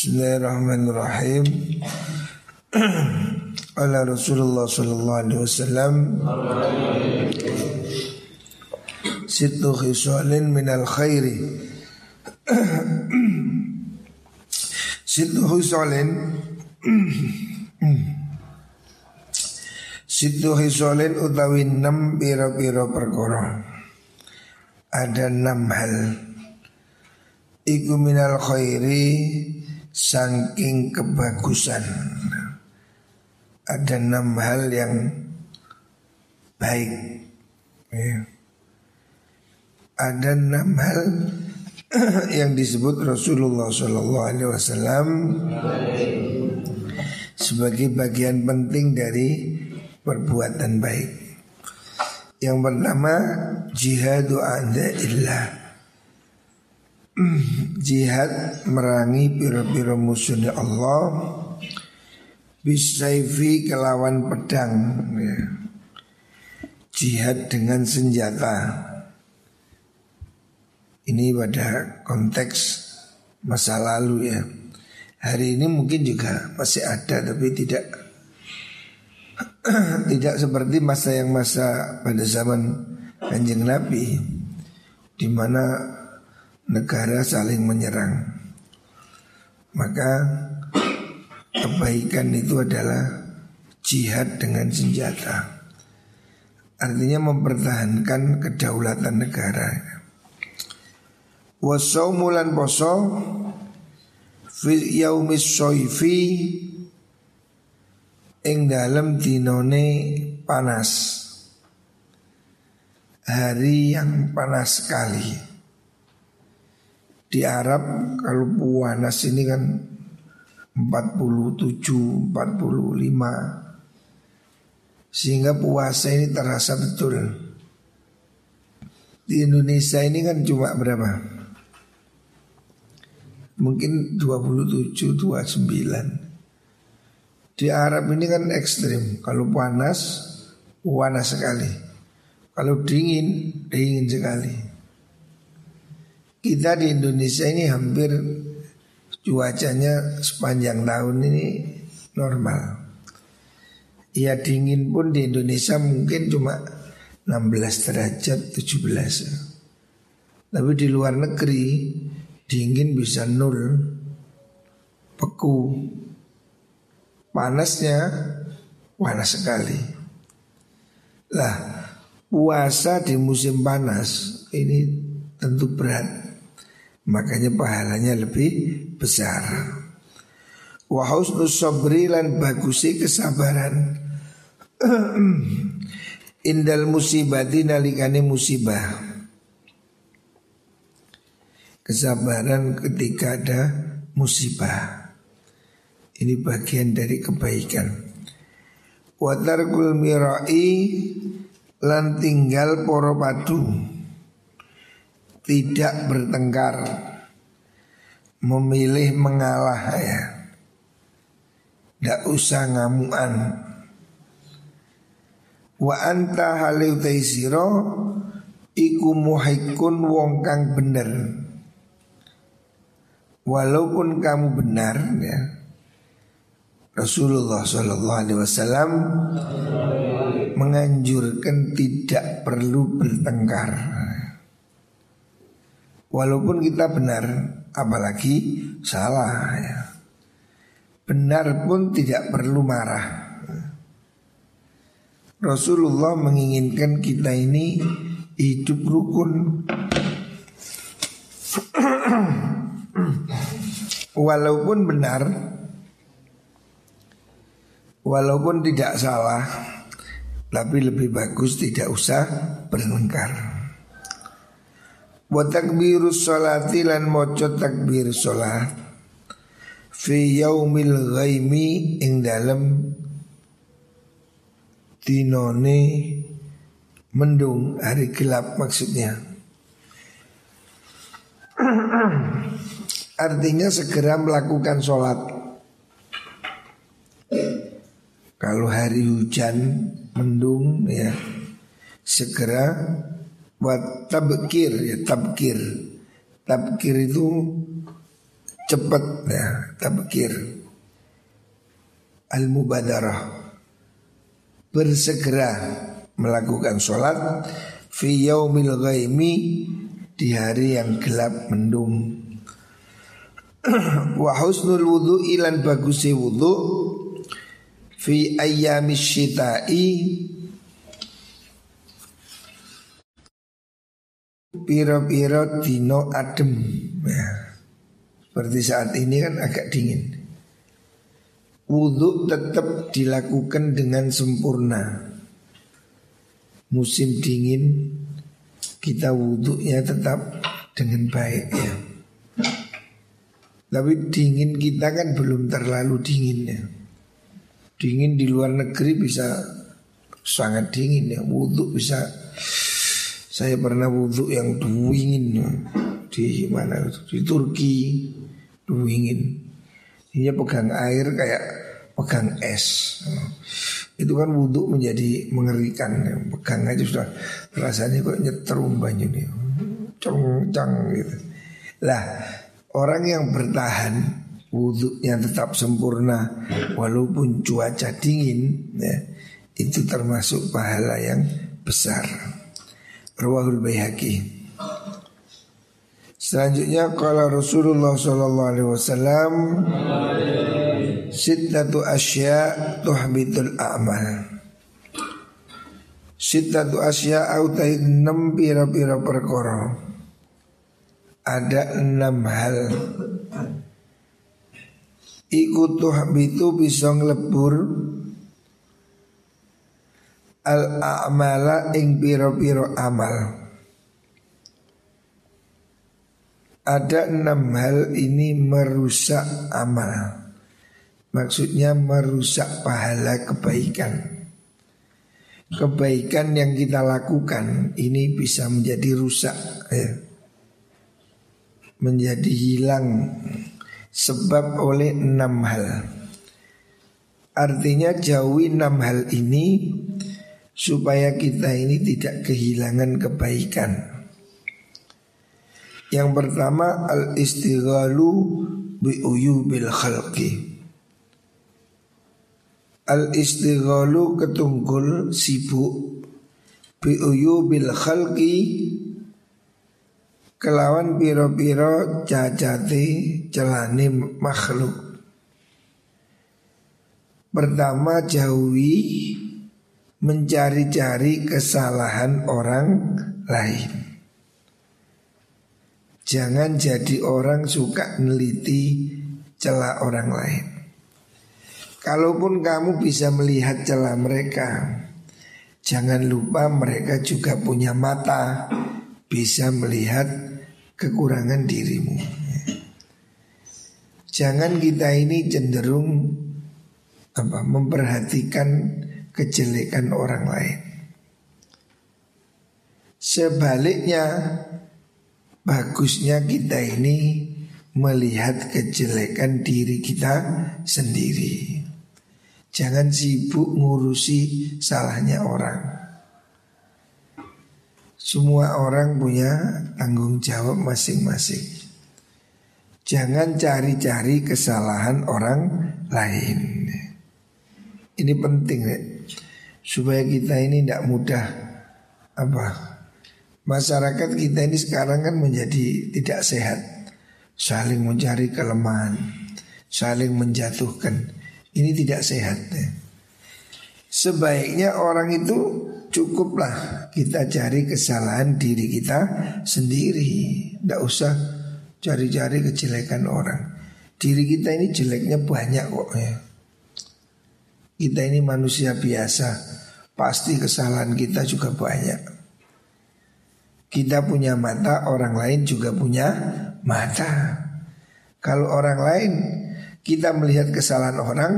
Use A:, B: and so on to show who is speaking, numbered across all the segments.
A: Bismillahirrahmanirrahim. Ala Rasulullah sallallahu alaihi wasallam. Sittu khisalin minal khairi. Sittu khisalin. Sittu khisalin utawi enam pira-pira perkara. Ada enam hal. Iku minal khairi Saking kebagusan Ada enam hal yang baik ya. Ada enam hal yang disebut Rasulullah Shallallahu Alaihi Wasallam sebagai bagian penting dari perbuatan baik. Yang pertama jihadu anda illah Jihad merangi piro-piro musuhnya Allah. Bisaifi kelawan pedang ya. Jihad dengan senjata. Ini pada konteks masa lalu ya. Hari ini mungkin juga masih ada tapi tidak Tidak seperti masa yang masa pada zaman kanjeng Nabi di mana negara saling menyerang. Maka kebaikan itu adalah jihad dengan senjata. Artinya mempertahankan kedaulatan negara. Wasaumulan poso yaumis soifi ing dalam dinone panas. Hari yang panas sekali. Di Arab kalau panas ini kan 47, 45 Sehingga puasa ini terasa betul. Di Indonesia ini kan cuma berapa? Mungkin 27, 29 Di Arab ini kan ekstrim. Kalau panas, panas sekali. Kalau dingin, dingin sekali Kita di Indonesia ini hampir cuacanya sepanjang tahun ini normal. Ya dingin pun di Indonesia mungkin cuma 16 derajat 17 Tapi di luar negeri dingin bisa nol. Beku. Panasnya panas sekali. Lah puasa di musim panas ini tentu berat Makanya pahalanya lebih besar. Wa husnus sabri lan bagusi kesabaran. Indal musibati nalikane musibah. Kesabaran ketika ada musibah. Ini bagian dari kebaikan. Watarkul mirai Lan tinggal poro padu tidak bertengkar, memilih mengalah ya. Tidak usah ngamuan. Wa anta haliu taisiro iku muhikun wong kang bener. Walaupun kamu benar ya. Rasulullah Shallallahu Alaihi Wasallam menganjurkan tidak perlu bertengkar. Walaupun kita benar, apalagi salah ya. Benar pun tidak perlu marah. Rasulullah menginginkan kita ini hidup rukun. walaupun benar, walaupun tidak salah, tapi lebih bagus tidak usah bertengkar. Wa takbirus sholati lan moco takbir sholat Fi yaumil ghaimi ing dalem Dinone mendung hari gelap maksudnya. Artinya segera melakukan sholat Kalau hari hujan mendung ya Segera Buat tabkir ya tabkir Tabkir itu cepat ya, tabkir. Al-mubadarah bersegera melakukan sholat fi yaumil ghaimi di hari yang gelap mendung. Wa husnul wudu ilan bagusi wudu fi ayyamis syita'i piro-piro dino adem. Ya. Seperti saat ini kan agak dingin. Wudhu tetap dilakukan dengan sempurna. Musim dingin kita wudhunya tetap dengan baik ya. Tapi dingin kita kan belum terlalu dingin ya. Dingin di luar negeri bisa sangat dingin ya. Wudhu bisa Saya pernah wudhu yang dingin ya. Di mana Di Turki Dingin Ini pegang air kayak pegang es. Itu kan wudhu menjadi mengerikan. Pegang aja sudah rasanya kok nyetrum banyu nih. Cong-cong gitu. Lah orang yang bertahan wudhunya tetap sempurna walaupun cuaca dingin ya, itu termasuk pahala yang besar. Rawahul Baihaqi. Selanjutnya kalau Rasulullah Sallallahu Alaihi Wasallam Sittatu asya tuhbitul a'mal. Sittatu asya autai enam pira-pira perkara. Ada enam hal. Iku tuhbitu bisa ngelebur Al-a'mala ing pira-pira amal. Ada enam hal ini merusak amal. Maksudnya merusak pahala kebaikan. Kebaikan yang kita lakukan ini bisa menjadi rusak ya. Menjadi hilang Sebab oleh enam hal. Artinya jauhi enam hal ini Supaya kita ini tidak kehilangan kebaikan yang pertama al istighalu bi uyubil khalqi. Al istighalu ketunggul sibuk bi uyubil khalqi kelawan piro-piro cacate celane makhluk. Pertama jauhi mencari-cari kesalahan orang lain. Jangan jadi orang suka neliti celah orang lain. Kalaupun kamu bisa melihat celah mereka, jangan lupa mereka juga punya mata, bisa melihat kekurangan dirimu. Jangan kita ini cenderung apa memperhatikan kejelekan orang lain. Sebaliknya bagusnya kita ini melihat kejelekan diri kita sendiri. Jangan sibuk ngurusi salahnya orang. Semua orang punya tanggung jawab masing-masing. Jangan cari-cari kesalahan orang lain. Ini penting ya. Supaya kita ini tidak mudah. Apa? Masyarakat kita ini sekarang kan menjadi tidak sehat. Saling mencari kelemahan. Saling menjatuhkan. Ini tidak sehat ya. Sebaiknya orang itu cukuplah kita cari kesalahan diri kita sendiri. Tidak usah cari-cari kejelekan orang. Diri kita ini jeleknya banyak kok ya. Kita ini manusia biasa Pasti kesalahan kita juga banyak kita punya mata, orang lain juga punya mata. Kalau orang lain kita melihat kesalahan orang,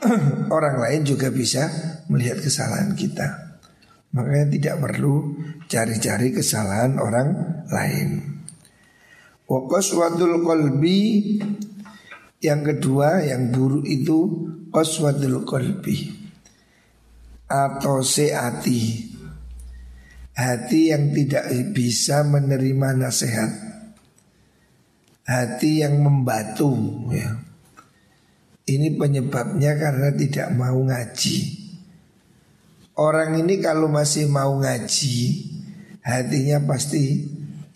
A: orang lain juga bisa melihat kesalahan kita. Makanya tidak perlu cari-cari kesalahan orang lain. Wakoswatul kolbi yang kedua yang buruk itu koswatul kolbi atau seati Hati yang tidak bisa menerima nasihat hati yang membatu ya. Ini penyebabnya karena tidak mau ngaji. Orang ini kalau masih mau ngaji, hatinya pasti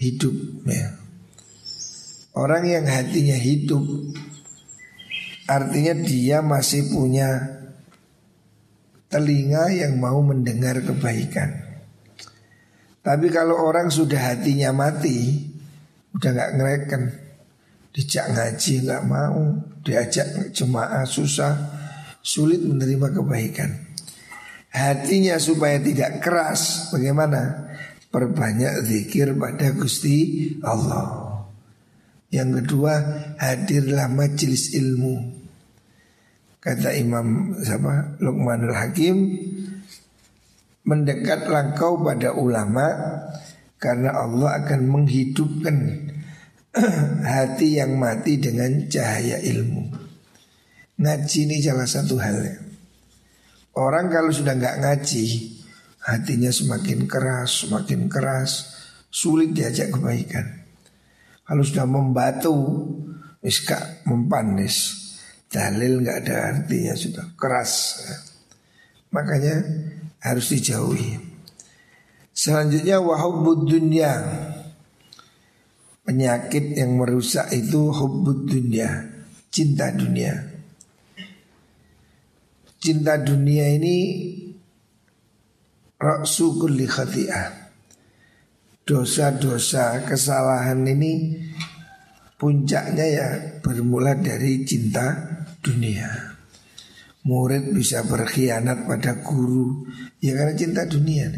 A: hidup ya. Orang yang hatinya hidup artinya dia masih punya telinga yang mau mendengar kebaikan. Tapi kalau orang sudah hatinya mati, udah nggak ngereken, dijak ngaji nggak mau, diajak jemaah susah, sulit menerima kebaikan. Hatinya supaya tidak keras, bagaimana? Perbanyak zikir pada Gusti Allah. Yang kedua, hadirlah majelis ilmu. Kata Imam siapa? Luqmanul Hakim, mendekatlah kau pada ulama karena Allah akan menghidupkan hati yang mati dengan cahaya ilmu. Ngaji ini salah satu hal. Orang kalau sudah nggak ngaji, hatinya semakin keras, semakin keras, sulit diajak kebaikan. Kalau sudah membatu, miska mempanis, dalil nggak ada artinya sudah keras. Makanya harus dijauhi. Selanjutnya wahubbud dunia. Penyakit yang merusak itu hubbud dunia, cinta dunia. Cinta dunia ini raksu kulli khati'ah. Dosa-dosa kesalahan ini puncaknya ya bermula dari cinta dunia. Murid bisa berkhianat pada guru Ya karena cinta dunia.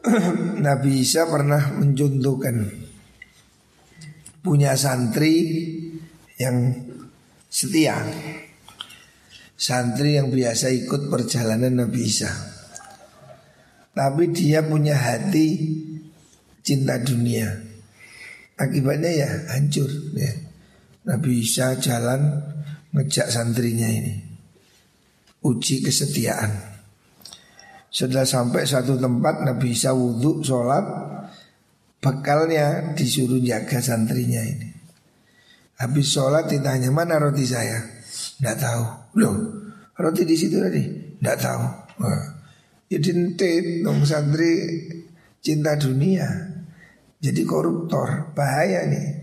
A: Nabi Isa pernah mencontohkan Punya santri yang setia Santri yang biasa ikut perjalanan Nabi Isa Tapi dia punya hati cinta dunia Akibatnya ya hancur ya. Nabi Isa jalan ngejak santrinya ini. Uji kesetiaan. Sudah sampai satu tempat Nabi Isa wudhu sholat. Bekalnya disuruh jaga santrinya ini. Habis sholat ditanya mana roti saya? Tidak tahu. Loh roti di situ tadi? Tidak tahu. Jadi ente dong santri cinta dunia. Jadi koruptor. Bahaya nih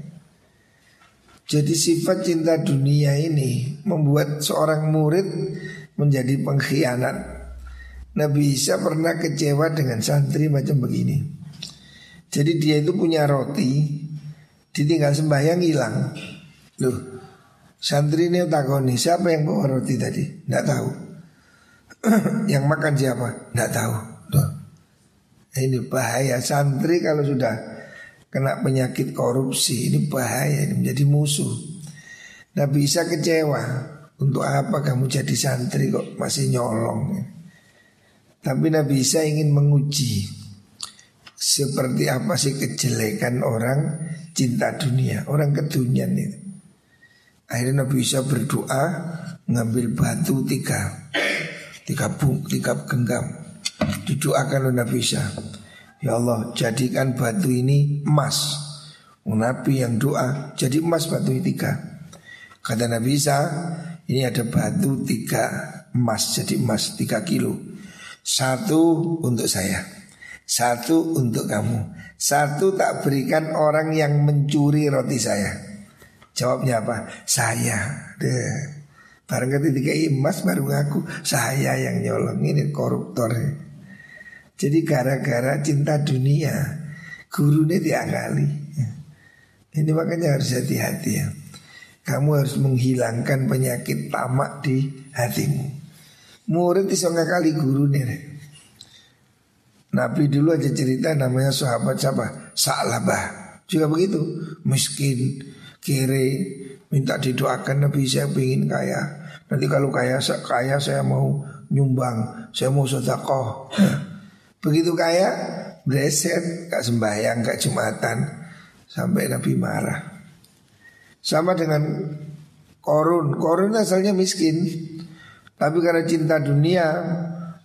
A: jadi sifat cinta dunia ini membuat seorang murid menjadi pengkhianat. Nabi Isa pernah kecewa dengan santri macam begini. Jadi dia itu punya roti, ditinggal sembahyang hilang. Loh, santri ini takoni siapa yang bawa roti tadi? Tidak tahu. yang makan siapa? Tidak tahu. Loh. Ini bahaya santri kalau sudah kena penyakit korupsi ini bahaya ini menjadi musuh. Nah bisa kecewa untuk apa kamu jadi santri kok masih nyolong. Tapi Nabi Isa ingin menguji seperti apa sih kejelekan orang cinta dunia, orang kedunian itu. Akhirnya Nabi Isa berdoa ngambil batu tiga, tiga bung, tiga genggam. Didoakan oleh Nabi Isa. Ya Allah jadikan batu ini emas. Nabi yang doa jadi emas batu tiga. Kata Nabi Isa ini ada batu tiga emas jadi emas tiga kilo. Satu untuk saya Satu untuk kamu. Satu tak berikan orang yang mencuri roti saya. Jawabnya apa? Saya. Deh. Barang ketika emas baru ngaku. Saya yang nyolong ini koruptor jadi gara-gara cinta dunia Guru ini diakali. Ini makanya harus hati-hati ya. Kamu harus menghilangkan penyakit tamak di hatimu. Murid bisa ngakali guru nih Nabi dulu aja cerita namanya sahabat siapa? Sa'labah. Juga begitu. Miskin, kere Minta didoakan Nabi saya ingin kaya. Nanti kalau kaya, kaya saya mau nyumbang. Saya mau sedekah Begitu kaya Bleset Gak sembahyang Gak jumatan Sampai Nabi marah Sama dengan Korun Korun asalnya miskin Tapi karena cinta dunia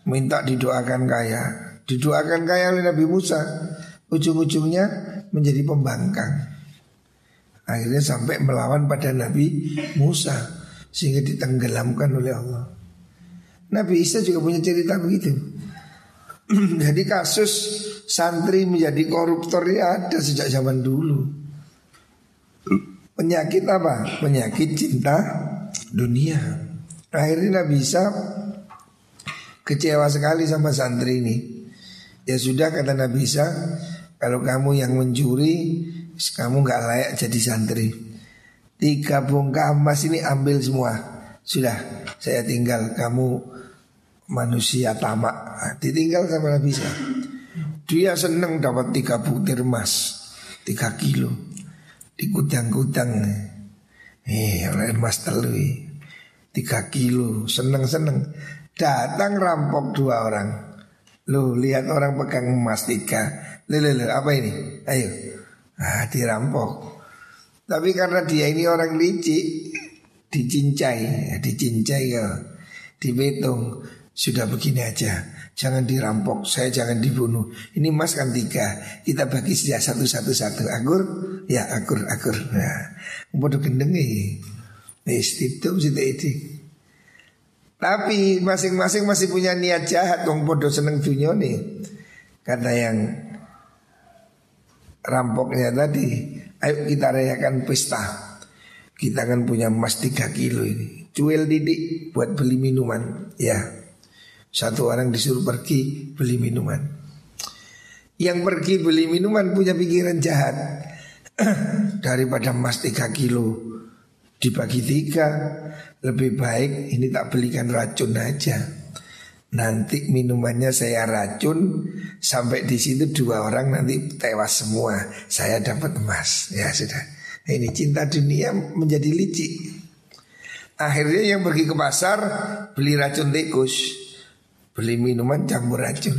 A: Minta didoakan kaya Didoakan kaya oleh Nabi Musa Ujung-ujungnya menjadi pembangkang Akhirnya sampai melawan pada Nabi Musa sehingga ditenggelamkan oleh Allah. Nabi Isa juga punya cerita begitu. Jadi kasus santri menjadi koruptor ya ada sejak zaman dulu. Penyakit apa? Penyakit cinta dunia. Akhirnya Nabi Isa kecewa sekali sama santri ini. Ya sudah kata Nabi Isa, kalau kamu yang mencuri kamu nggak layak jadi santri. Tiga bongkah emas ini ambil semua. Sudah, saya tinggal kamu manusia tamak. Nah, ditinggal sama Nabi Isa. Dia senang dapat tiga butir emas, tiga kilo. Di gudang-gudang. Eh, oleh emas telui. Tiga kilo, seneng-seneng. Datang rampok dua orang. Loh, lihat orang pegang emas tiga. Lele, apa ini? Ayo, Nah, dirampok. Tapi karena dia ini orang licik, dicincai, dicincai ya, dibetung. Sudah begini aja, jangan dirampok, saya jangan dibunuh. Ini mas kan tiga, kita bagi sejak satu satu satu. Agur, ya agur agur. Nah, bodoh gendengi. Istitum sih itu. Tapi masing-masing masih punya niat jahat Wong bodoh seneng dunia nih Karena yang rampoknya tadi Ayo kita rayakan pesta Kita kan punya emas 3 kilo ini Cuel didik buat beli minuman Ya Satu orang disuruh pergi beli minuman Yang pergi beli minuman punya pikiran jahat Daripada emas 3 kilo Dibagi tiga Lebih baik ini tak belikan racun aja Nanti minumannya saya racun sampai di situ dua orang nanti tewas semua. Saya dapat emas. Ya sudah. Ini cinta dunia menjadi licik. Akhirnya yang pergi ke pasar beli racun tikus, beli minuman campur racun.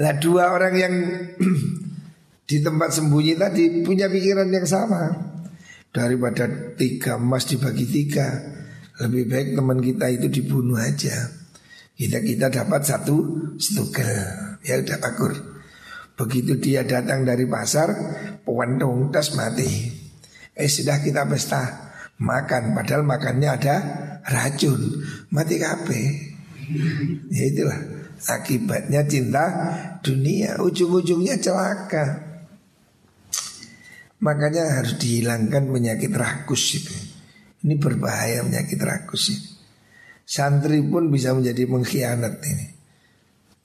A: Lah dua orang yang di tempat sembunyi tadi punya pikiran yang sama. Daripada tiga emas dibagi tiga, lebih baik teman kita itu dibunuh aja. Kita kita dapat satu stugel ya udah akur. Begitu dia datang dari pasar, pewandung tas mati. Eh sudah kita pesta makan, padahal makannya ada racun, mati kape. Ya itulah akibatnya cinta dunia, ujung-ujungnya celaka. Makanya harus dihilangkan penyakit rakus itu. Ini berbahaya penyakit rakus ini. Santri pun bisa menjadi pengkhianat ini.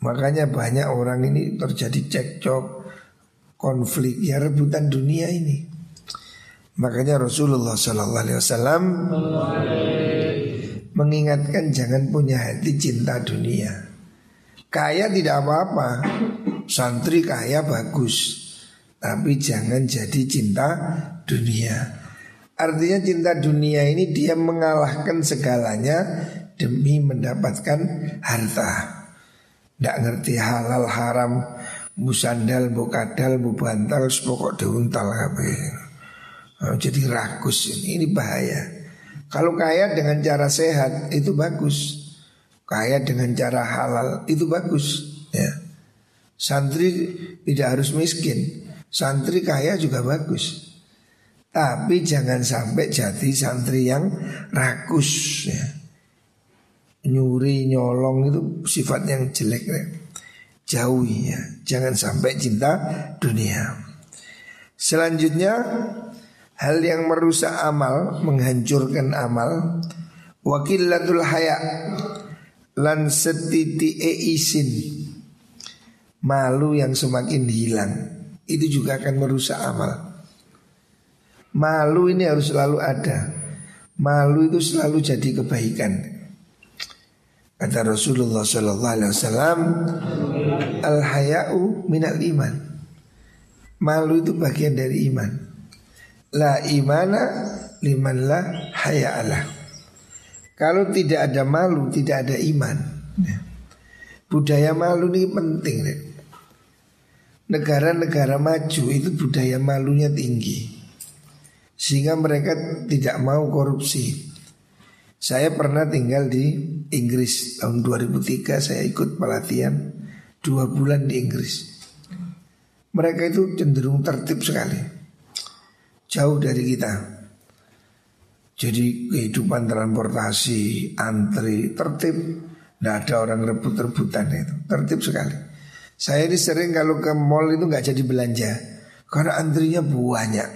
A: Makanya banyak orang ini terjadi cekcok, konflik, ya rebutan dunia ini. Makanya Rasulullah Sallallahu Alaihi Wasallam mengingatkan jangan punya hati cinta dunia. Kaya tidak apa-apa, santri kaya bagus, tapi jangan jadi cinta dunia. Artinya cinta dunia ini dia mengalahkan segalanya demi mendapatkan harta. Tidak ngerti halal haram, musandal, bukadal, bubantal, pokok diuntal. Oh, jadi rakus ini, ini bahaya. Kalau kaya dengan cara sehat itu bagus. Kaya dengan cara halal itu bagus. Ya. Santri tidak harus miskin. Santri kaya juga bagus. Tapi jangan sampai jadi santri yang rakus ya nyuri nyolong itu sifat yang jelek ya. jauhi ya jangan sampai cinta dunia selanjutnya hal yang merusak amal menghancurkan amal. Wakilatul haya lan setiti isin. Malu yang semakin hilang. Itu juga akan merusak amal. Malu ini harus selalu ada. Malu itu selalu jadi kebaikan. Kata Rasulullah Sallallahu Alaihi Wasallam, al hayau minal iman. Malu itu bagian dari iman. La imana liman la haya'alah. Kalau tidak ada malu, tidak ada iman. Ya. Budaya malu ini penting. Negara-negara maju itu budaya malunya tinggi. Sehingga mereka tidak mau korupsi. Saya pernah tinggal di Inggris tahun 2003 saya ikut pelatihan dua bulan di Inggris. Mereka itu cenderung tertib sekali. Jauh dari kita. Jadi kehidupan transportasi, antri, tertib. Tidak ada orang rebut-rebutan itu. Tertib sekali. Saya ini sering kalau ke mall itu nggak jadi belanja. Karena antrinya banyak.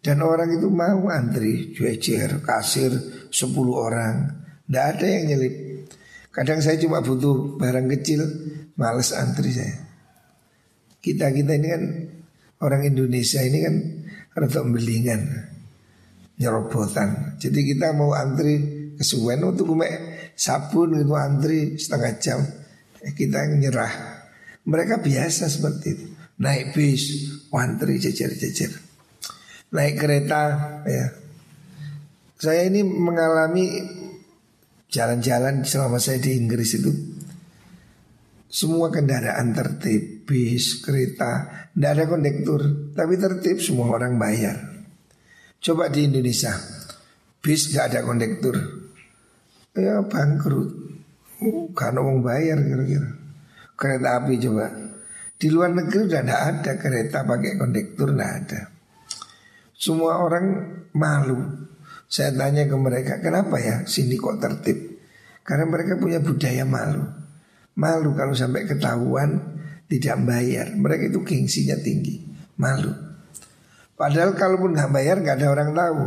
A: Dan orang itu mau antri. Jejer, kasir, 10 orang. Tidak ada yang nyelip. Kadang saya cuma butuh barang kecil. Males antri saya. Kita-kita ini kan orang Indonesia ini kan rada belingan nyerobotan. Jadi kita mau antri kesuwen untuk kumek sabun itu antri setengah jam. Eh, kita nyerah. Mereka biasa seperti itu. Naik bis, antri jejer-jejer. Naik kereta, ya. Saya ini mengalami jalan-jalan selama saya di Inggris itu semua kendaraan tertib, bis, kereta, tidak ada kondektur, tapi tertib semua orang bayar. Coba di Indonesia Bis gak ada kondektur Ya bangkrut. Karena mau bayar kira-kira. Kereta api coba. Di luar negeri udah gak ada kereta pakai kondektur Gak ada. Semua orang malu. Saya tanya ke mereka Kenapa ya sini kok tertib Karena mereka punya budaya malu Malu kalau sampai ketahuan Tidak bayar Mereka itu gengsinya tinggi Malu Padahal kalaupun nggak bayar nggak ada orang tahu.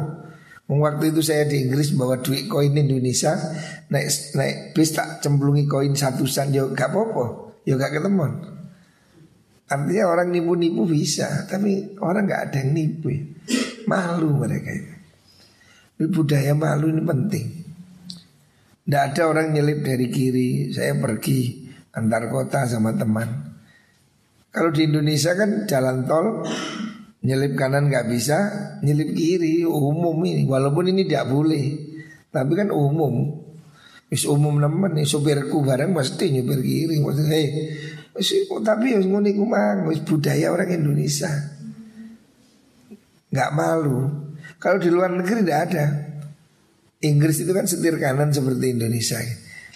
A: Waktu itu saya di Inggris bawa duit koin Indonesia naik naik bis tak cemplungi koin satu sen yo gak apa-apa, yo gak ketemu. Artinya orang nipu-nipu bisa, tapi orang nggak ada yang nipu. Malu mereka itu. Ini budaya malu ini penting. Tidak ada orang nyelip dari kiri. Saya pergi antar kota sama teman. Kalau di Indonesia kan jalan tol Nyelip kanan nggak bisa, nyelip kiri umum ini. Walaupun ini tidak boleh, tapi kan umum. Is umum nemen nih sopirku bareng mesti nyupir kiri. Maksudnya, hey, tapi harus ngono iku mang, budaya orang Indonesia. Nggak malu. Kalau di luar negeri tidak ada. Inggris itu kan setir kanan seperti Indonesia.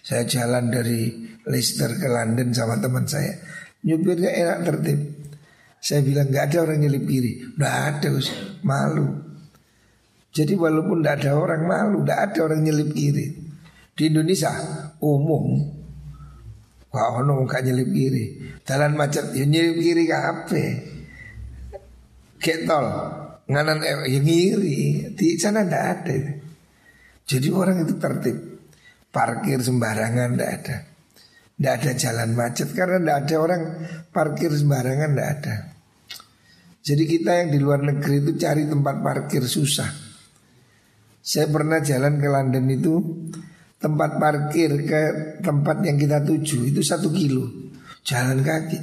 A: Saya jalan dari Leicester ke London sama teman saya. Nyupirnya enak tertib. Saya bilang nggak ada orang nyelip kiri, nggak ada, malu. Jadi walaupun nggak ada orang malu, nggak ada orang nyelip kiri. Di Indonesia umum, wah ono nggak nyelip kiri. Jalan macet, ya nyelip kiri kape. Ketol, nganan eh, ya ngiri. Di sana nggak ada. Jadi orang itu tertib, parkir sembarangan nggak ada. Tidak ada jalan macet karena tidak ada orang parkir sembarangan tidak ada. Jadi kita yang di luar negeri itu cari tempat parkir susah. Saya pernah jalan ke London itu tempat parkir ke tempat yang kita tuju itu satu kilo jalan kaki.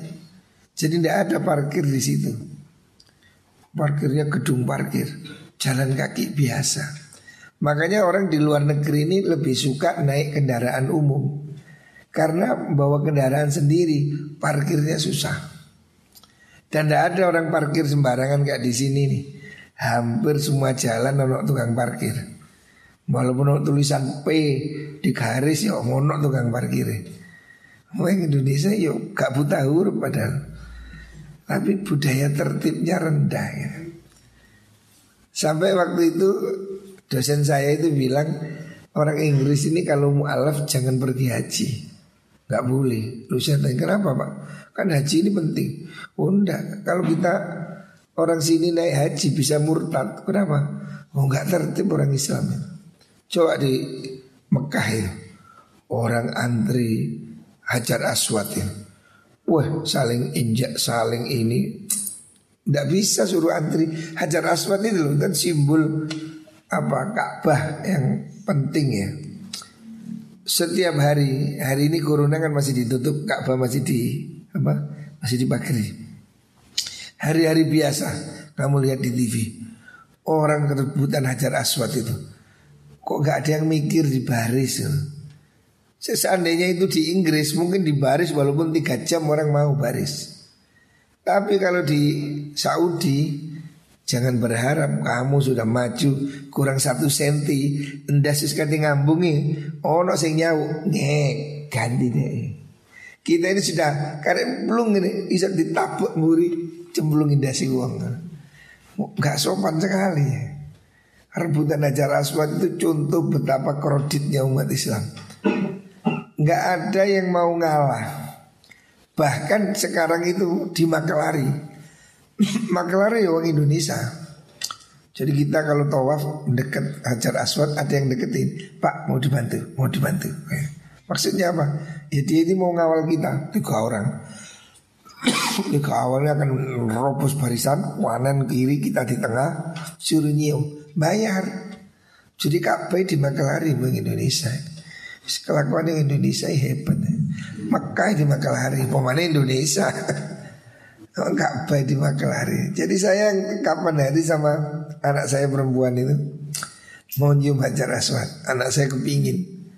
A: Jadi tidak ada parkir di situ. Parkirnya gedung parkir, jalan kaki biasa. Makanya orang di luar negeri ini lebih suka naik kendaraan umum. Karena bawa kendaraan sendiri parkirnya susah. Dan tidak ada orang parkir sembarangan kayak di sini nih. Hampir semua jalan ono tukang parkir. Walaupun ono tulisan P di garis ya ono tukang parkir. Mau Indonesia yuk gak buta huruf padahal. Tapi budaya tertibnya rendah ya. Sampai waktu itu dosen saya itu bilang orang Inggris ini kalau mualaf jangan pergi haji. Gak boleh. Lu saya tanya kenapa pak? Kan haji ini penting. Oh enggak. Kalau kita orang sini naik haji bisa murtad. Kenapa? Oh enggak tertib orang Islam. Coba di Mekah ya. Orang antri hajar aswad ya. Wah saling injak saling ini. Tidak bisa suruh antri hajar aswad itu loh kan simbol apa Ka'bah yang penting ya setiap hari hari ini corona kan masih ditutup Ka'bah masih di apa masih dipagari hari-hari biasa kamu lihat di TV orang kerebutan hajar aswad itu. Kok gak ada yang mikir di baris? Seandainya itu di Inggris mungkin di baris walaupun tiga jam orang mau baris. Tapi kalau di Saudi Jangan berharap kamu sudah maju kurang satu senti Endas sekali ngambungi Ono sing nyau Ngek ganti deh Kita ini sudah karek belum ini Bisa ditabuk muri Cemplung indasi uang nggak sopan sekali. Rebutan Hajar Aswad itu contoh betapa kreditnya umat Islam. Nggak ada yang mau ngalah. Bahkan sekarang itu di Makelari ya orang Indonesia. Jadi kita kalau tawaf dekat Hajar Aswad ada yang deketin, Pak mau dibantu, mau dibantu. Maksudnya apa? Ya dia ini mau ngawal kita tiga orang. Tiga awalnya akan robos barisan, kanan kiri kita di tengah, suruh nyium, bayar. Jadi Ka'bah di Makalari bang Indonesia. Kelakuan yang Indonesia hebat. Mekah di Makalari, pemana Indonesia. Ka'bah di Makalari. Jadi saya kapan hari sama anak saya perempuan itu mau nyium hajar aswad. Anak saya kepingin.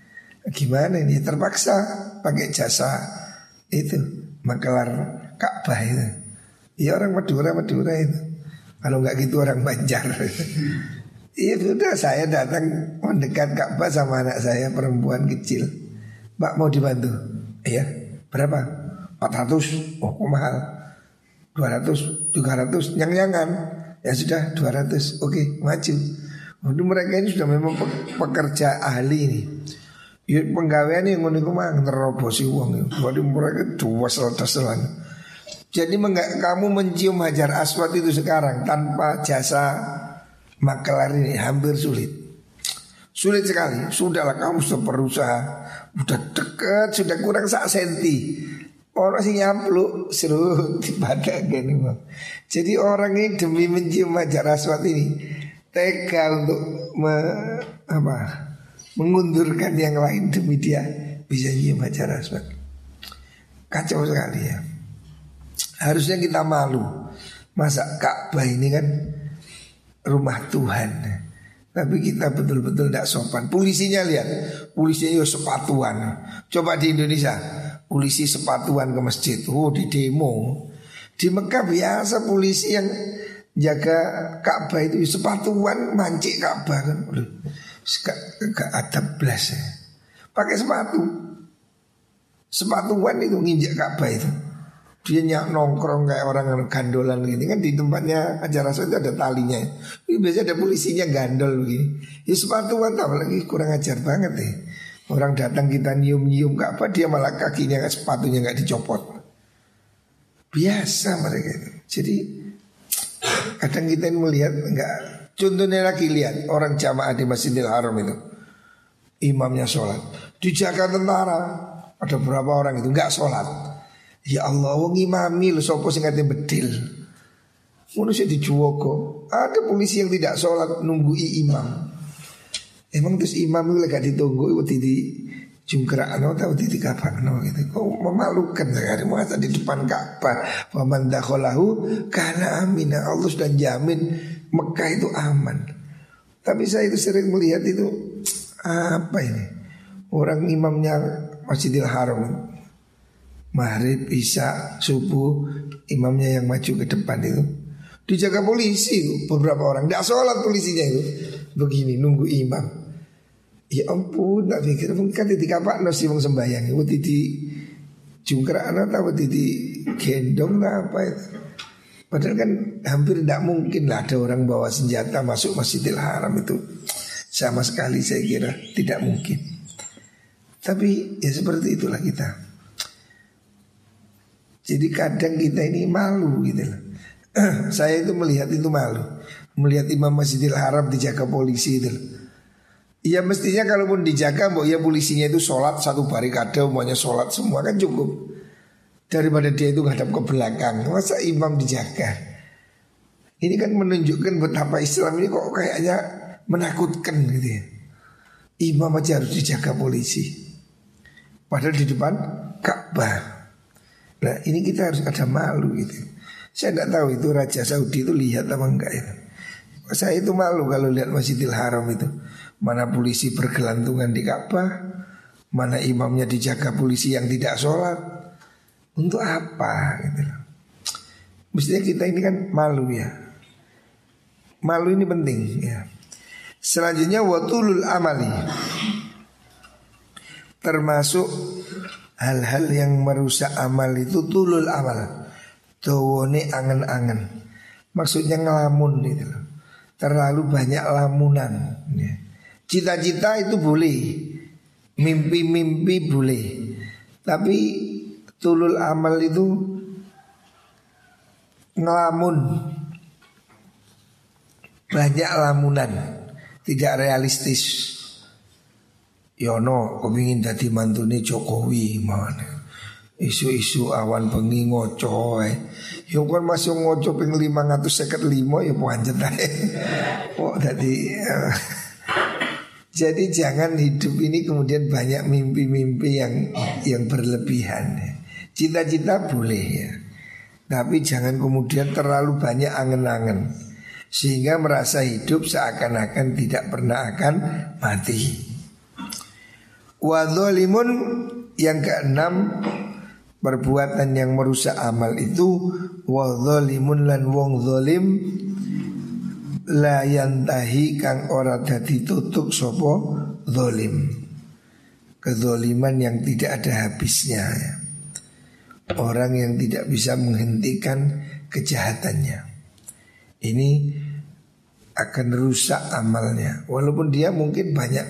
A: Gimana ini terpaksa pakai jasa itu makelar Ka'bah itu. Ya orang Madura Madura itu. Kalau nggak gitu orang Banjar. Iya sudah saya datang mendekat Ka'bah sama anak saya perempuan kecil. Mbak mau dibantu? Iya. Berapa? 400. Oh, mahal. 200, 300, nyang-nyangan. Ya sudah 200. Oke, maju. Waduh mereka ini sudah memang pekerja ahli ini. Ya penggawean yang ngono mah nerobosi wong. Waduh mereka dua selan Jadi kamu mencium hajar aswad itu sekarang tanpa jasa makelar ini hampir sulit. Sulit sekali. Sudahlah kamu sudah berusaha, sudah dekat, sudah kurang sak senti. Orang sih nyampluk seru pada gini. Jadi orang ini demi mencium hajar aswad ini tega untuk me, apa, mengundurkan yang lain demi dia bisa nyium hajar aswad. Kacau sekali ya. Harusnya kita malu. Masa Ka'bah ini kan rumah Tuhan. Tapi kita betul-betul tidak sopan. Polisinya lihat, polisinya yo sepatuan. Coba di Indonesia, polisi sepatuan ke masjid. Oh di demo. Di Mekah biasa polisi yang jaga Ka'bah itu sepatuan mancik Ka'bah kan. Gak, gak ada belas ya. Pakai sepatu. Sepatuan itu nginjak Ka'bah itu dia nyak nongkrong kayak orang gandolan gini kan di tempatnya acara itu ada talinya. Ini biasanya ada polisinya gandol begini. Ya sepatuan lagi kurang ajar banget deh. Orang datang kita nyium-nyium gak apa dia malah kakinya sepatunya nggak dicopot. Biasa mereka itu. Jadi kadang kita melihat enggak. Contohnya lagi lihat orang jamaah di Masjidil Haram itu. Imamnya sholat. Dijaga tentara. Ada berapa orang itu nggak sholat Ya Allah, wong imami lho sapa sing bedil. Ngono sih dijuwogo. Ada polisi yang tidak sholat nunggu imam. Emang terus imam itu lagi ditunggu itu di jungkrak atau di no gitu. Kok memalukan sekali masa di depan Ka'bah. Waman dakhalahu karena amina Allah sudah jamin Mekah itu aman. Tapi saya itu sering melihat itu apa ini? Orang imamnya Masjidil Haram maghrib, isya, subuh, imamnya yang maju ke depan itu dijaga polisi itu beberapa orang. Tidak sholat polisinya itu begini nunggu imam. Ya ampun, tak pikir mungkin di kapak nasi mau sembayang itu di anak atau di gendong lah apa itu. Padahal kan hampir tidak mungkin lah ada orang bawa senjata masuk Masjidil Haram itu sama sekali saya kira tidak mungkin. Tapi ya seperti itulah kita. Jadi kadang kita ini malu gitu loh. Saya itu melihat itu malu. Melihat Imam Masjidil Haram dijaga polisi itu. Ya mestinya kalaupun dijaga Mbok ya polisinya itu sholat satu barikade Semuanya sholat semua kan cukup Daripada dia itu ngadap ke belakang Masa imam dijaga Ini kan menunjukkan betapa Islam ini kok kayaknya menakutkan gitu ya Imam aja harus dijaga polisi Padahal di depan Ka'bah Nah ini kita harus ada malu gitu. Saya tidak tahu itu Raja Saudi itu lihat apa enggak itu. Saya itu malu kalau lihat Masjidil Haram itu. Mana polisi bergelantungan di Ka'bah, mana imamnya dijaga polisi yang tidak sholat. Untuk apa gitu Mestinya kita ini kan malu ya. Malu ini penting ya. Selanjutnya watulul amali. Termasuk hal-hal yang merusak amal itu tulul amal. Tawone angen-angen. Maksudnya ngelamun gitu loh. Terlalu banyak lamunan. Ya. Cita-cita itu boleh, mimpi-mimpi boleh, tapi tulul amal itu ngelamun, banyak lamunan, tidak realistis. Yono kepingin jadi mantune Jokowi mana isu-isu awan bengi ngoco eh. Yo kan masih ngoco ping 555 ya pancet ae. Oh tadi uh, jadi jangan hidup ini kemudian banyak mimpi-mimpi yang yang berlebihan. Cita-cita boleh ya. Tapi jangan kemudian terlalu banyak angen-angen sehingga merasa hidup seakan-akan tidak pernah akan mati. Wadholimun yang keenam perbuatan yang merusak amal itu wadholimun lan wong zolim la yantahi kang ora dadi tutup sopo zolim kezoliman yang tidak ada habisnya. Ya. orang yang tidak bisa menghentikan kejahatannya. Ini akan rusak amalnya. Walaupun dia mungkin banyak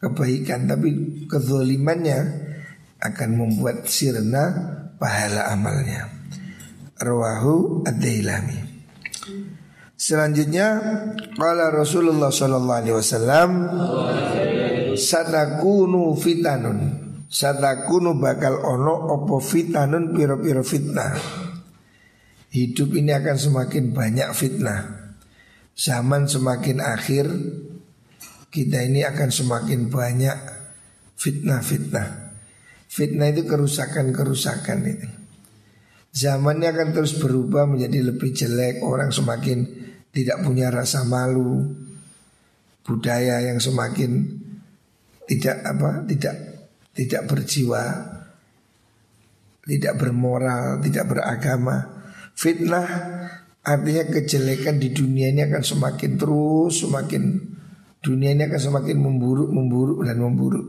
A: kebaikan tapi kezolimannya akan membuat sirna pahala amalnya. Rawahu ad-Dailami. Selanjutnya qala Rasulullah sallallahu alaihi wasallam satakunu fitanun satakunu bakal ono opo fitanun piro-piro fitnah. Hidup ini akan semakin banyak fitnah. Zaman semakin akhir kita ini akan semakin banyak fitnah-fitnah. Fitnah itu kerusakan-kerusakan itu. Zamannya akan terus berubah menjadi lebih jelek, orang semakin tidak punya rasa malu, budaya yang semakin tidak apa, tidak tidak berjiwa, tidak bermoral, tidak beragama. Fitnah artinya kejelekan di dunia ini akan semakin terus semakin Dunia ini akan semakin memburuk, memburuk dan memburuk.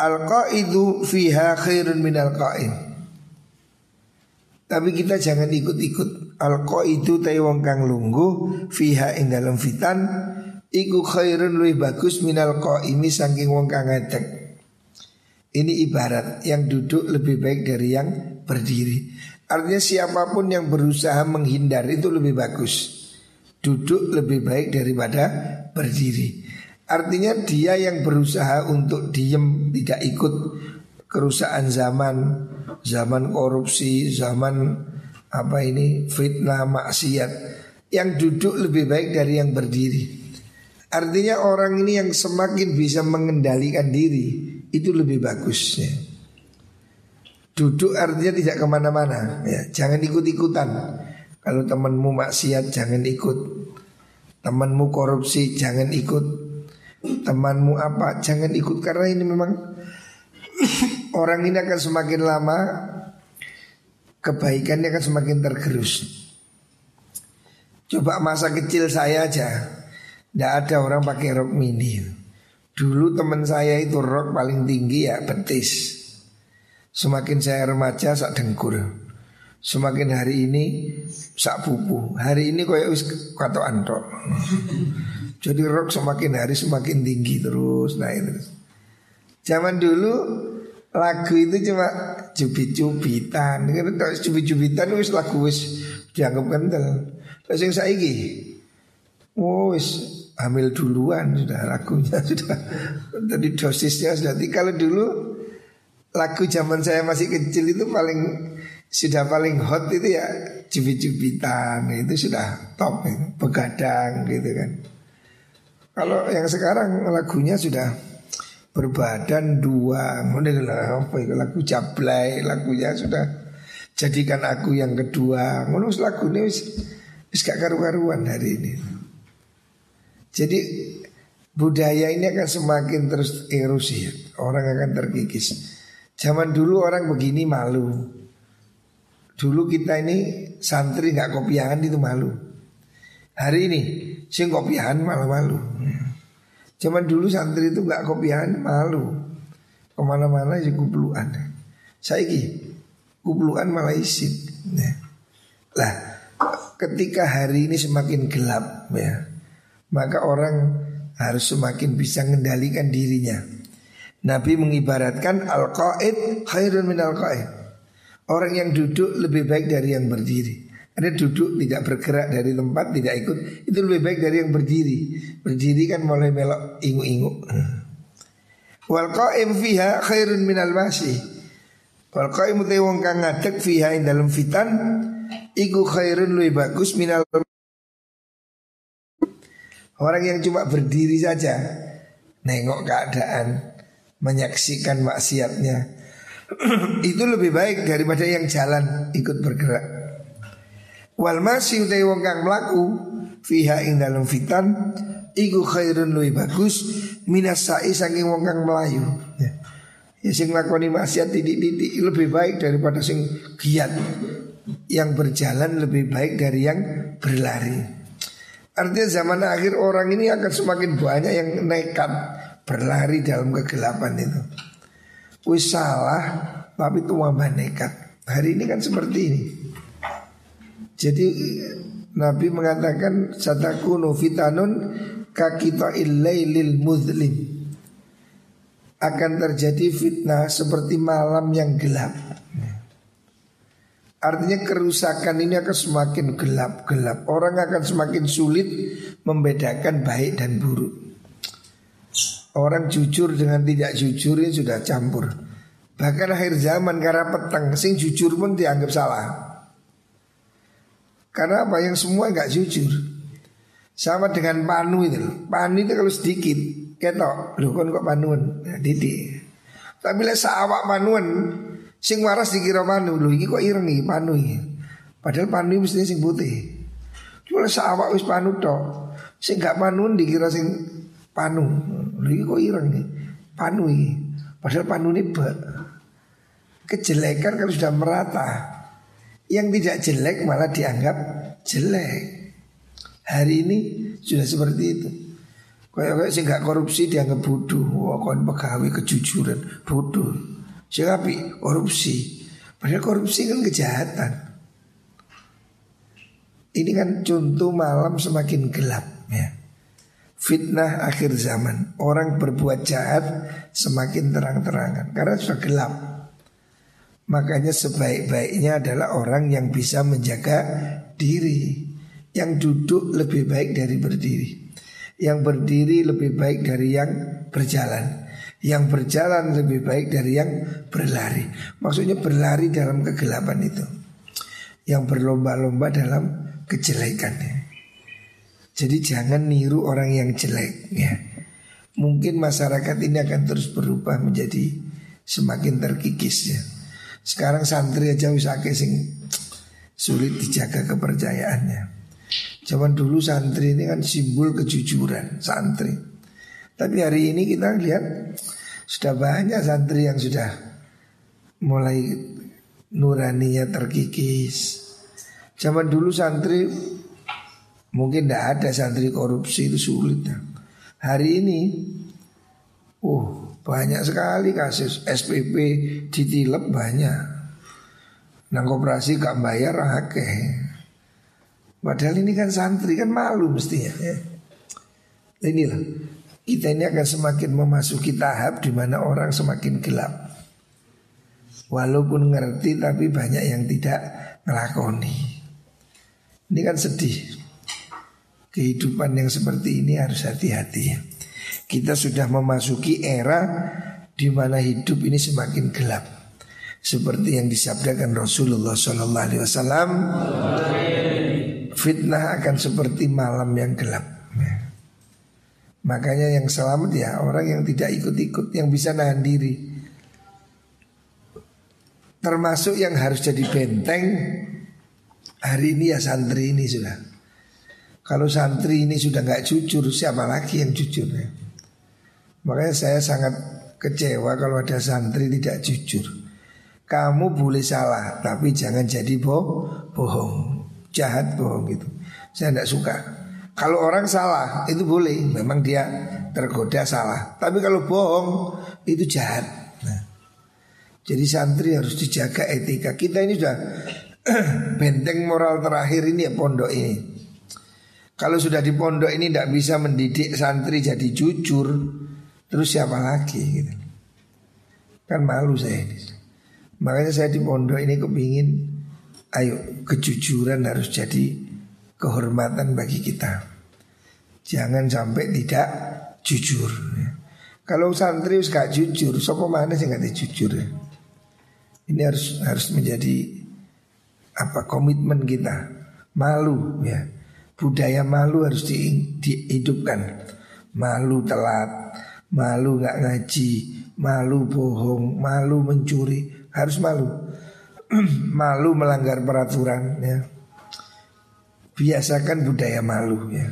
A: Al-qaidu fiha khairun min al-qaim. Tapi kita jangan ikut-ikut. Al-qaidu tayi wong kang lungguh fiha ing dalam fitan iku khairun lebih bagus minal qaimi saking wong kang ngedek. Ini ibarat yang duduk lebih baik dari yang berdiri. Artinya siapa pun yang berusaha menghindar itu lebih bagus. Duduk lebih baik daripada berdiri. Artinya dia yang berusaha untuk diem tidak ikut kerusakan zaman, zaman korupsi, zaman apa ini fitnah maksiat. Yang duduk lebih baik dari yang berdiri. Artinya orang ini yang semakin bisa mengendalikan diri itu lebih bagus ya. Duduk artinya tidak ke mana-mana ya. Jangan ikut-ikutan kalau temanmu maksiat jangan ikut Temanmu korupsi jangan ikut Temanmu apa? Jangan ikut Karena ini memang Orang ini akan semakin lama Kebaikannya akan semakin tergerus. Coba masa kecil saya aja. Tidak ada orang pakai rok mini. Dulu teman saya itu rok paling tinggi ya betis. Semakin saya remaja sak dengkur Semakin hari ini sak pupu. Hari ini koyo wis kata antok. Jadi rok semakin hari semakin tinggi terus naik terus. Zaman dulu lagu itu cuma cubit-cubitan. Kan cubit-cubitan wis lagu wis dianggap kental. Terus yang saiki oh wis hamil duluan sudah lagunya sudah tadi dosisnya sudah kalau dulu lagu zaman saya masih kecil itu paling sudah paling hot itu ya cubit-cubitan itu sudah top begadang gitu kan. Kalau yang sekarang lagunya sudah berbadan dua, model apa lagu jablay, lagunya sudah jadikan aku yang kedua. Ngono lagu ini wis wis gak karu-karuan hari ini. Jadi budaya ini akan semakin terus erosi, orang akan terkikis. Zaman dulu orang begini malu, Dulu kita ini santri nggak kopiahan itu malu. Hari ini sing kopiahan malah malu. Cuman dulu santri itu nggak kopiahan malu. Ke mana-mana sih kupluan. Saya kupluan malah isin. Nah, lah ketika hari ini semakin gelap ya, maka orang harus semakin bisa mengendalikan dirinya. Nabi mengibaratkan al-qaid khairun min al-qaid. Orang yang duduk lebih baik dari yang berdiri. Ada duduk tidak bergerak dari tempat tidak ikut itu lebih baik dari yang berdiri. Berdiri kan mulai melok ingu-ingu. Wal qaim fiha khairun minal masih. Wal qaim te wong kang ngadeg fiha ing dalam fitan iku khairun lebih bagus minal Orang yang cuma berdiri saja Nengok keadaan Menyaksikan maksiatnya Itu lebih baik daripada yang jalan ikut bergerak Wal masih utai wong kang melaku Fiha ing dalam fitan Iku khairun lebih bagus Minas sa'i saking wong kang melayu ya. Ya sing lakoni maksiat titik-titik lebih baik daripada sing giat Yang berjalan lebih baik dari yang berlari Artinya zaman akhir orang ini akan semakin banyak yang nekat berlari dalam kegelapan itu. Wis salah tapi wabah nekat. Hari ini kan seperti ini. Jadi Nabi mengatakan satakunu fitanun kakita illailil muzlim. Akan terjadi fitnah seperti malam yang gelap. Artinya kerusakan ini akan semakin gelap-gelap Orang akan semakin sulit membedakan baik dan buruk Orang jujur dengan tidak jujur ini sudah campur Bahkan akhir zaman karena petang Sing jujur pun dianggap salah Karena apa yang semua nggak jujur Sama dengan panu itu Panu itu kalau sedikit Ketok Lu kan kok panuan nah, Didik Tapi lah sawak panuan Sing waras dikira panu lho iki kok ireng iki panu iki. Padahal panu mesti sing putih. Cuma sawak wis panu tok. Sing gak panu dikira sing panu. Lho iki kok ireng iki. Panu iki. Padahal panu ini be. Kejelekan kalau sudah merata Yang tidak jelek malah dianggap jelek. Hari ini sudah seperti itu. Kayak-kayak sih gak korupsi dianggap bodoh. Wah kon pegawai kejujuran? Bodoh. Siapa korupsi. Padahal korupsi kan kejahatan. Ini kan contoh malam semakin gelap ya. Fitnah akhir zaman. Orang berbuat jahat semakin terang-terangan. Karena sudah gelap Makanya sebaik-baiknya adalah orang yang bisa menjaga diri Yang duduk lebih baik dari berdiri Yang berdiri lebih baik dari yang berjalan yang berjalan lebih baik dari yang berlari. Maksudnya berlari dalam kegelapan itu. Yang berlomba-lomba dalam kejelekannya. Jadi jangan niru orang yang jelek ya. Mungkin masyarakat ini akan terus berubah menjadi semakin terkikis ya. Sekarang santri aja wisake sing sulit dijaga kepercayaannya. Zaman dulu santri ini kan simbol kejujuran santri. Tapi hari ini kita lihat sudah banyak santri yang sudah mulai nuraninya terkikis. Zaman dulu santri mungkin tidak ada santri korupsi itu sulit. Hari ini, uh banyak sekali kasus SPP ditilep banyak. Nang koperasi gak bayar akeh. Padahal ini kan santri kan malu mestinya ya. Inilah kita ini akan semakin memasuki tahap di mana orang semakin gelap. Walaupun ngerti tapi banyak yang tidak ngelakoni. Ini kan sedih. Kehidupan yang seperti ini harus hati-hati. Kita sudah memasuki era di mana hidup ini semakin gelap. Seperti yang disabdakan Rasulullah Sallallahu Alaihi Wasallam, fitnah akan seperti malam yang gelap. Makanya yang selamat ya orang yang tidak ikut-ikut Yang bisa nahan diri Termasuk yang harus jadi benteng Hari ini ya santri ini sudah Kalau santri ini sudah nggak jujur Siapa lagi yang jujur ya Makanya saya sangat kecewa kalau ada santri tidak jujur Kamu boleh salah Tapi jangan jadi bohong Bohong Jahat bohong gitu Saya tidak suka kalau orang salah itu boleh, memang dia tergoda salah. Tapi kalau bohong itu jahat. Nah, jadi santri harus dijaga etika. Kita ini sudah benteng moral terakhir ini ya pondok ini. Kalau sudah di pondok ini tidak bisa mendidik santri jadi jujur, terus siapa lagi gitu. Kan malu saya. Makanya saya di pondok ini kepingin Ayo kejujuran harus jadi kehormatan bagi kita Jangan sampai tidak jujur ya. Kalau santri gak jujur Sopo mana sih gak jujur ya Ini harus harus menjadi apa komitmen kita Malu ya Budaya malu harus di, dihidupkan Malu telat Malu gak ngaji Malu bohong Malu mencuri Harus malu malu melanggar peraturan ya. Biasakan budaya malu ya.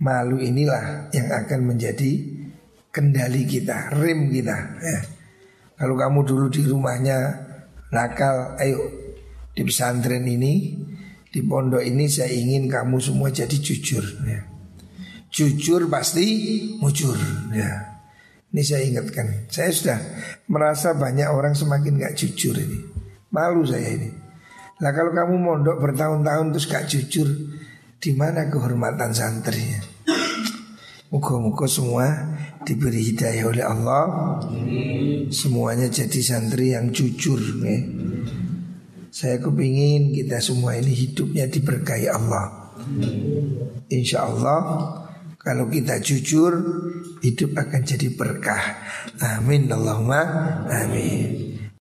A: Malu inilah yang akan menjadi kendali kita, rem kita ya. Kalau kamu dulu di rumahnya nakal, ayo di pesantren ini, di pondok ini saya ingin kamu semua jadi jujur ya. Jujur pasti mujur ya. Ini saya ingatkan. Saya sudah merasa banyak orang semakin gak jujur ini. Malu saya ini. Nah kalau kamu mondok bertahun-tahun terus gak jujur, di mana kehormatan santrinya? Muka-muka semua diberi hidayah oleh Allah. Semuanya jadi santri yang jujur. Ya. Saya kepingin kita semua ini hidupnya diberkahi Allah. Insya Allah kalau kita jujur hidup akan jadi berkah. Amin Allahumma amin.